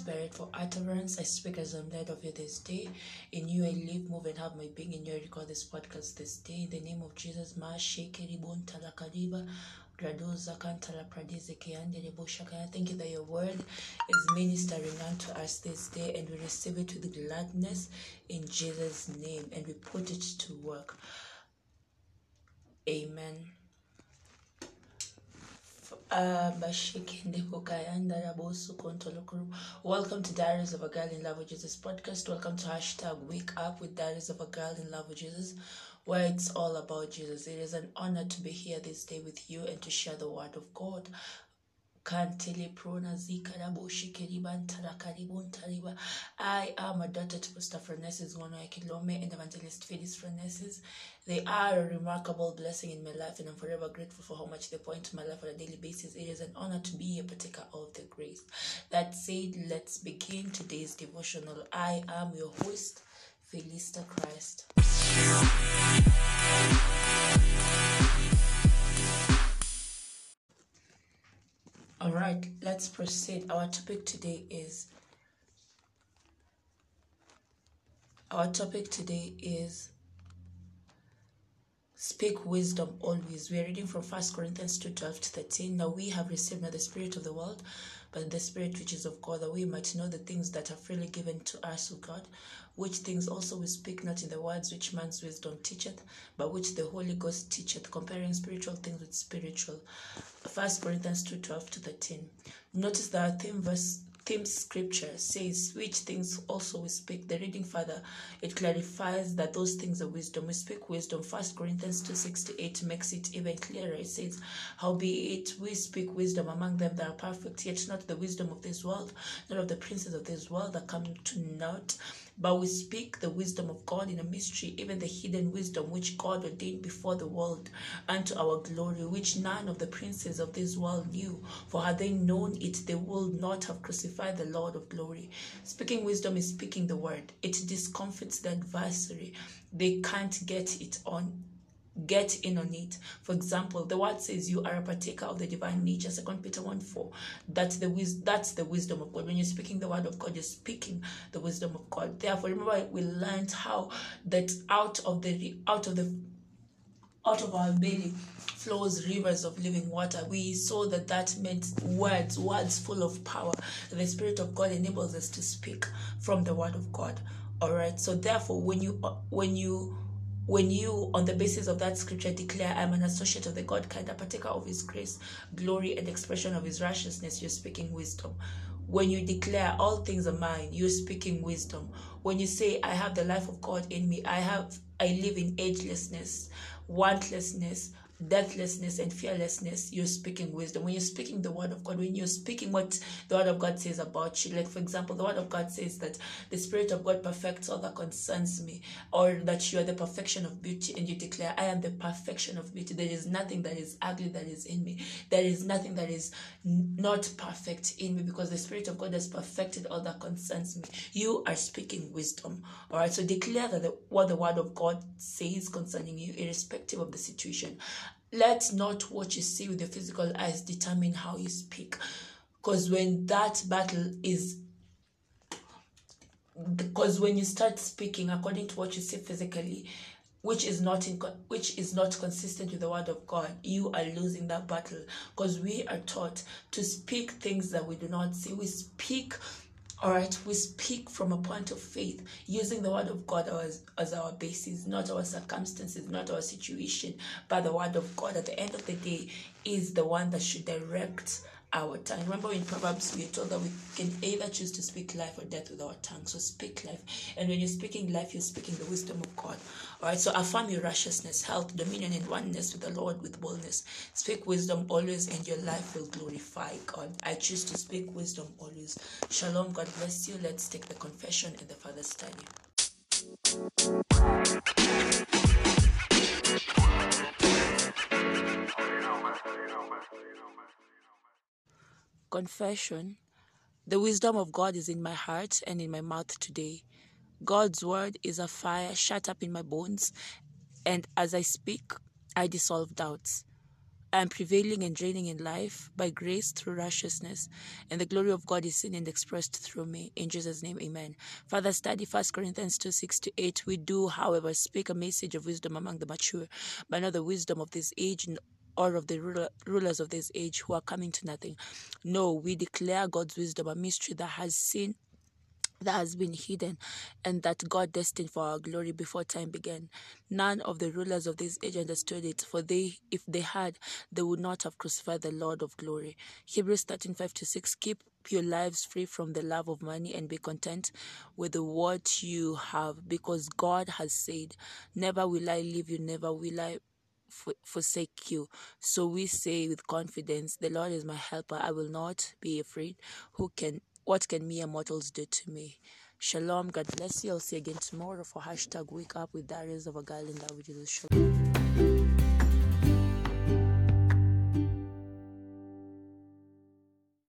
Spirit, for utterance. I speak as I'm led of you this day. In you I live, move, and have my being. In you I record this podcast this day. In the name of Jesus, Ma Shekeribon Talakariba. Gradoza Kantala Pradeze Keandere. Thank you that your word is ministering unto us this day and we receive it with gladness in Jesus' name and we put it to work. Amen. Uh. Welcome to Diaries of a Girl in Love with Jesus podcast. Welcome to hashtag Wake Up with Diaries of a Girl in Love with Jesus, where it's all about Jesus. It is an honor to be here this day with you and to share the word of God. Kantele prona zika rabo shikeriban tarakaribon tariba. I am a daughter to Pastor Frenesis Wono Kilome and Evangelist Phyllis Frenesis. They are a remarkable blessing in my life, and I'm forever grateful for how much they point to my life on a daily basis. It is an honor to be a partaker of the grace. That said, let's begin today's devotional. I am your host, Felista Christ. All right, let's proceed. Our topic today is our topic today is speak wisdom always. We are reading from 1 Corinthians 2 12 to 13. Now we have received not the spirit of the world, but the spirit which is of God, that we might know the things that are freely given to us of God, which things also we speak not in the words which man's wisdom teacheth, but which the Holy Ghost teacheth, comparing spiritual things with spiritual. First Corinthians 2 12 to 13. Notice that theme verse theme scripture says which things also we speak. The reading further it clarifies that those things are wisdom. We speak wisdom. First corinthians 2.68 makes it even clearer. It says howbeit we speak wisdom among them that are perfect yet not the wisdom of this world not of the princes of this world that come to naught but we speak the wisdom of God in a mystery, even the hidden wisdom which God ordained before the world unto our glory, which none of the princes of this world knew. For had they known it, they would not have crucified the Lord of glory. Speaking wisdom is speaking the word. It discomfits the adversary. They can't get it on get in on it. For example, the word says you are a partaker of the divine nature, second Peter 1 4. That's the wis- that's the wisdom of God. When you're speaking the word of God, you're speaking the wisdom of God. Therefore, remember we learned how that out of the out of the out of our belly flows rivers of living water. We saw that that meant words, words full of power. The Spirit of God enables us to speak from the Word of God. All right. So therefore, when you when you when you, on the basis of that scripture, declare, I'm an associate of the God kind, a partaker of His grace, glory, and expression of His righteousness, you're speaking wisdom. When you declare, all things are mine, you're speaking wisdom. When you say, I have the life of God in me, I have, I live in agelessness, wantlessness, deathlessness and fearlessness, you're speaking wisdom. When you're speaking the word of God, when you're speaking what the word of God says about you, like for example, the word of God says that the Spirit of God perfects all that concerns me, or that you are the perfection of beauty, and you declare, I am the perfection of beauty. There is nothing that is ugly that is in me. There is nothing that is not perfect in me because the Spirit of God has perfected all that concerns me. You are speaking wisdom. All right. So declare that the, what the word of God says concerning you, irrespective of the situation let not what you see with the physical eyes determine how you speak. Because when that battle is because when you start speaking according to what you see physically which is not in which is not consistent with the word of god you are losing that battle. Because we are taught to speak things that we do not see. We speak all right, we speak from a point of faith, using the word of God as, as our basis, not our circumstances, not our situation, but the word of God at the end of the day is the one that should direct our tongue. Remember in Proverbs we are told that we can either choose to speak life or death with our tongue. So speak life. And when you're speaking life, you're speaking the wisdom of God. Alright, so affirm your righteousness, health, dominion, and oneness with the Lord with boldness. Speak wisdom always, and your life will glorify God. I choose to speak wisdom always. Shalom, God bless you. Let's take the confession and the Father's study. Confession The wisdom of God is in my heart and in my mouth today. God's word is a fire shut up in my bones, and as I speak, I dissolve doubts. I am prevailing and reigning in life by grace through righteousness, and the glory of God is seen and expressed through me. In Jesus' name, amen. Father, study 1 Corinthians 2 6 to 8. We do, however, speak a message of wisdom among the mature, but not the wisdom of this age or of the ruler, rulers of this age who are coming to nothing. No, we declare God's wisdom, a mystery that has seen that has been hidden and that God destined for our glory before time began. None of the rulers of this age understood it, for they, if they had, they would not have crucified the Lord of glory. Hebrews 13 5 to 6 Keep your lives free from the love of money and be content with what you have, because God has said, Never will I leave you, never will I forsake you. So we say with confidence, The Lord is my helper. I will not be afraid. Who can what can mere mortals do to me? Shalom. God bless you. I'll see you again tomorrow for hashtag wake up with Diaries of a Girl in Love with Jesus. Shalom.